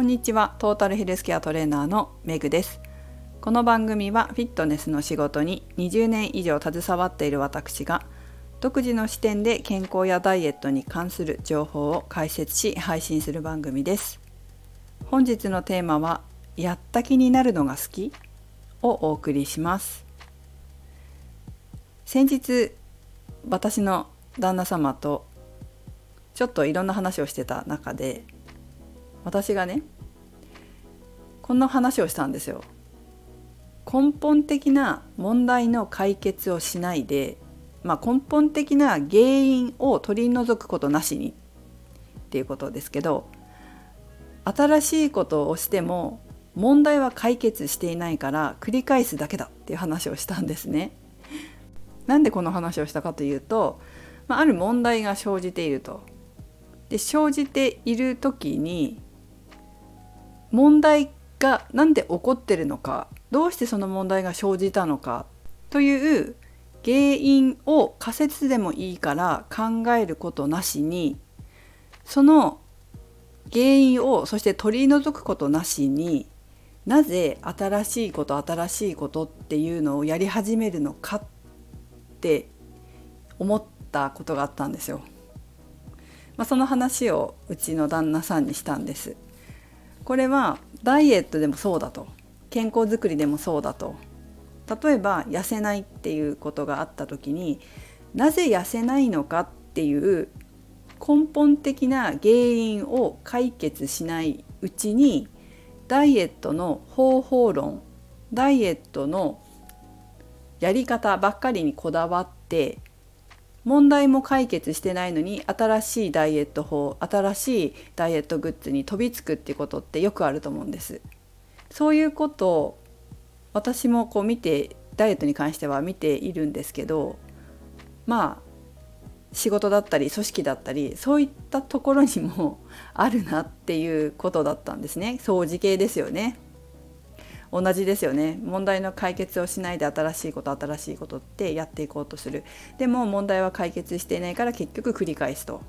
こんにちは。トータルヘルスケアトレーナーのメグです。この番組はフィットネスの仕事に20年以上携わっている私が独自の視点で健康やダイエットに関する情報を解説し配信する番組です。本日のテーマはやった気になるのが好き？をお送りします。先日私の旦那様とちょっといろんな話をしてた中で私がねこんな話をしたんですよ。根本的な問題の解決をしないで、まあ、根本的な原因を取り除くことなしにっていうことですけど新しいことをしても問題は解決していないから繰り返すだけだっていう話をしたんですね。なんでこの話をしたかというと、まあ、ある問題が生じていると。で生じている時に問題が何で起こってるのかどうしてその問題が生じたのかという原因を仮説でもいいから考えることなしにその原因をそして取り除くことなしになぜ新しいこと新しいことっていうのをやり始めるのかって思ったことがあったんですよ。まあ、その話をうちの旦那さんにしたんです。これはダイエットでもそうだと。健康づくりでもそうだと。例えば痩せないっていうことがあった時になぜ痩せないのかっていう根本的な原因を解決しないうちにダイエットの方法論ダイエットのやり方ばっかりにこだわって問題も解決してないのに新しいダイエット法新しいダイエットグッズに飛びつくっていうことってよくあると思うんです。そういうことを私もこう見てダイエットに関しては見ているんですけどまあ仕事だったり組織だったりそういったところにもあるなっていうことだったんですね掃除系ですよね。同じですよね。問題の解決をしないで新しいこと新しいことってやっていこうとする。でも問題は解決していないから結局繰り返すと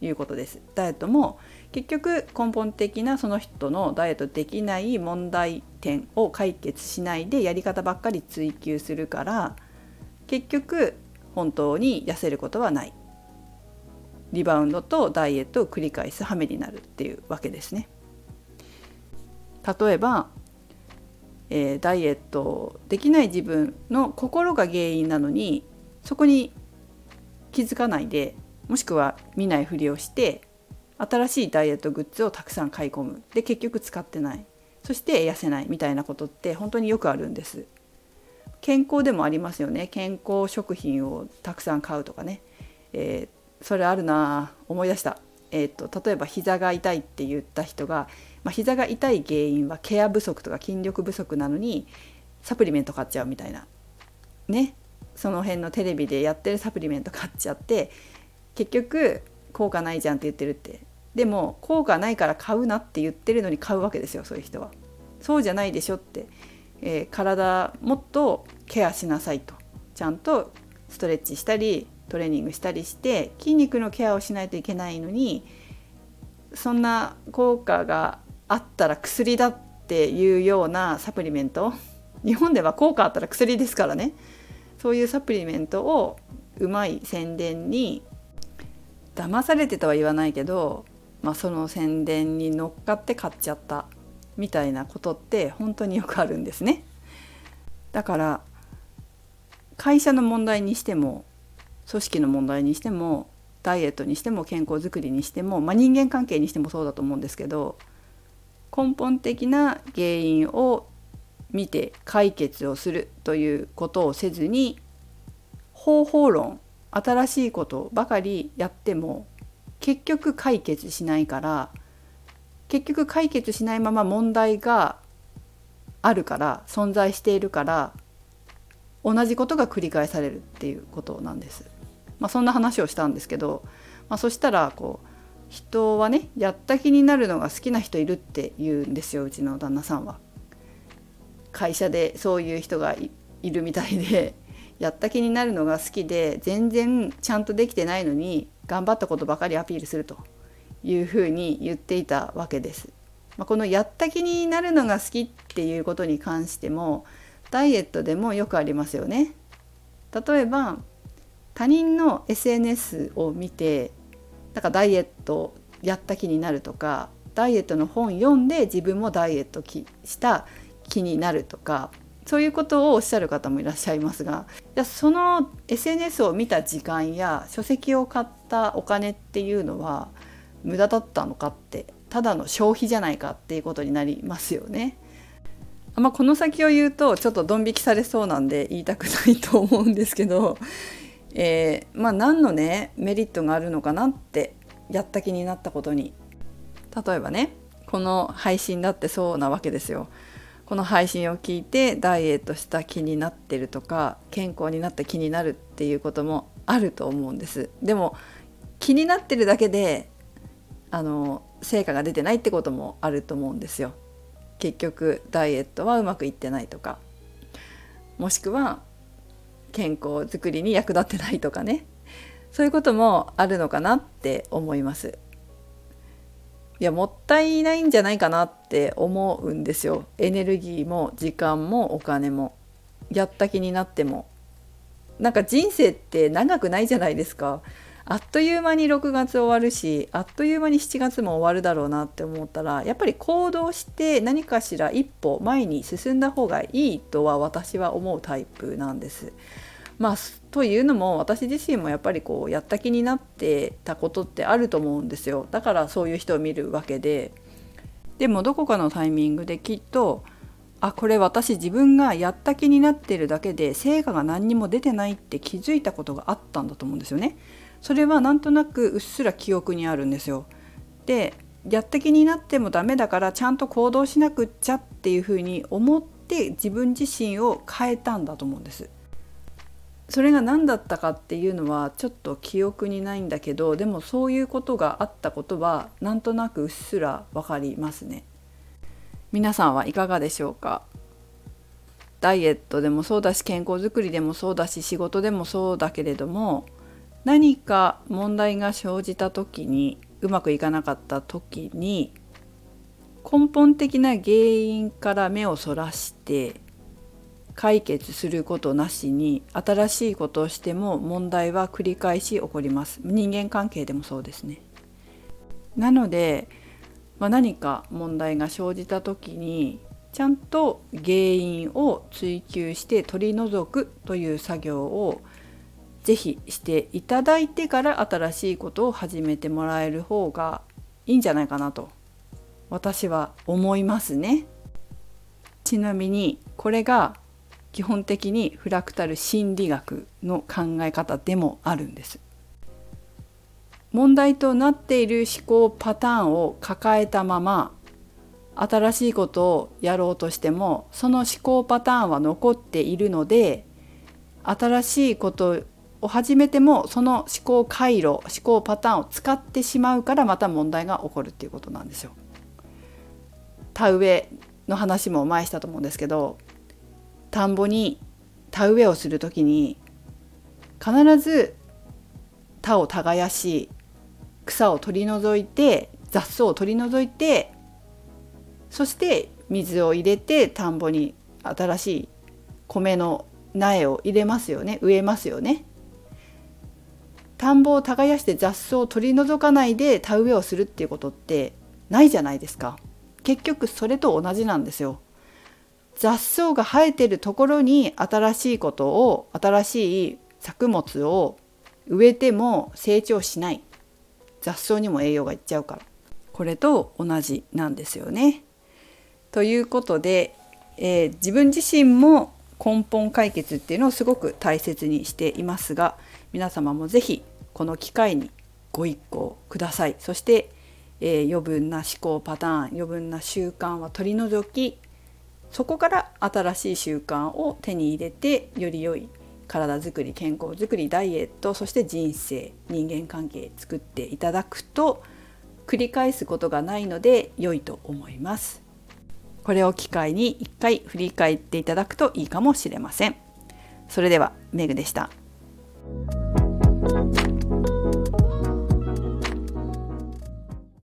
いうことです。ダイエットも結局根本的なその人のダイエットできない問題点を解決しないでやり方ばっかり追求するから結局本当に痩せることはない。リバウンドとダイエットを繰り返す羽目になるっていうわけですね。例えばえー、ダイエットできない自分の心が原因なのにそこに気づかないでもしくは見ないふりをして新しいダイエットグッズをたくさん買い込む。で結局使ってない。そして痩せない。みたいなことって本当によくあるんです。健康でもありますよね。健康食品をたくさん買うとかね、えー、それあるな思い出した。えーと、例えば膝が痛いって言った人が、まあ、膝が痛い原因はケア不足とか筋力不足なのにサプリメント買っちゃうみたいな。ね。その辺のテレビでやってるサプリメント買っちゃって結局効果ないじゃんって言ってるって。でも効果ないから買うなって言ってるのに買うわけですよそういう人は。そうじゃないでしょって、えー、体もっとケアしなさいと。ちゃんとストレッチしたりトレーニングしたりして筋肉のケアをしないといけないのにそんな効果があったら薬だっていうようなサプリメント日本では効果あったら薬ですからねそういうサプリメントをうまい宣伝に騙されてとは言わないけど、まあ、その宣伝に乗っかって買っちゃったみたいなことって本当によくあるんですね。だから会社の問題にしても組織の問題にしてもダイエットにしても健康づくりにしても、まあ、人間関係にしてもそうだと思うんですけど根本的な原因を見て解決をするということをせずに方法論新しいことばかりやっても結局解決しないから結局解決しないまま問題があるから存在しているから同じことが繰り返されるっていうことなんです。まあ、そんな話をしたんですけど、まあ、そしたらこう人はねやった気になるのが好きな人いるって言うんですようちの旦那さんは。会社でそういう人がいるみたいでやった気になるのが好きで全然ちゃんとできてないのに頑張ったことばかりアピールするというふうに言っていたわけです。まあ、このやった気になるのが好きっていうことに関してもダイエットでもよくありますよね。例えば他人の SNS を見てなんかダイエットやった気になるとかダイエットの本読んで自分もダイエットした気になるとかそういうことをおっしゃる方もいらっしゃいますがいやその SNS を見た時間や書籍を買ったお金っていうのは無駄だったのかってただの消費じゃないかっていうことになりますよね。まあ、この先を言うとちょっとドン引きされそうなんで言いたくないと思うんですけど、えー、まあ何のねメリットがあるのかなってやった気になったことに例えばねこの配信だってそうなわけですよ。この配信を聞いてダイエットした気になってるとか健康になった気になるっていうこともあると思うんです。でも気になってるだけであの成果が出てないってこともあると思うんですよ。結局ダイエットはうまくいってないとかもしくは健康づくりに役立ってないとかねそういうこともあるのかなって思います。いやもったいないんじゃないかなって思うんですよ。エネルギーも時間もお金もやった気になってもなんか人生って長くないじゃないですか。あっという間に6月終わるしあっという間に7月も終わるだろうなって思ったらやっぱり行動して何かしら一歩前に進んだ方がいいとは私は思うタイプなんです。まあ、というのも私自身もやっぱりこうやった気になってたことってあると思うんですよだからそういう人を見るわけででもどこかのタイミングできっとあこれ私自分がやった気になってるだけで成果が何にも出てないって気づいたことがあったんだと思うんですよね。それはなんとなくうっすら記憶にあるんですよ。でやった気になってもダメだからちゃんと行動しなくっちゃっていうふうに思って自分自身を変えたんだと思うんです。それが何だったかっていうのはちょっと記憶にないんだけどでもそういうことがあったことはなんとなくうっすら分かりますね。皆さんはいかがでしょうか？ダイエットでもそうだし健康づくりでもそうだし仕事でもそうだけれども何か問題が生じた時にうまくいかなかった時に根本的な原因から目をそらして解決することなしに新しいことをしても問題は繰り返し起こります。人間関係でもそうですね。なので、まあ、何か問題が生じた時にちゃんと原因を追求して取り除くという作業を是非していただいてから新しいことを始めてもらえる方がいいんじゃないかなと私は思いますね。ちなみにこれが基本的にフラクタル心理学の考え方でもあるんです。問題となっている思考パターンを抱えたまま新しいことをやろうとしてもその思考パターンは残っているので新しいことを始めてもその思考回路思考パターンを使ってしまうからまた問題が起こるっていうことなんですよ。田植えの話も前したと思うんですけど田んぼに田植えをする時に必ず田を耕し草を取り除いて雑草を取り除いてそして水を入れて田んぼに新しい米の苗を入れますよね植えますよね田んぼを耕して雑草を取り除かないで田植えをするっていうことってないじゃないですか。結局それと同じなんですよ。雑草が生えてるところに新しいことを新しい作物を植えても成長しない。雑草にも栄養がいっちゃうから。これと同じなんですよね。ということで、えー、自分自身も根本解決っていうのをすごく大切にしていますが皆様も是非この機会にご一行くださいそして、えー、余分な思考パターン余分な習慣は取り除きそこから新しい習慣を手に入れてより良い体づくり健康づくりダイエットそして人生人間関係作っていただくと繰り返すことがないので良いと思います。これを機会に一回振り返っていただくといいかもしれません。それではメグでした。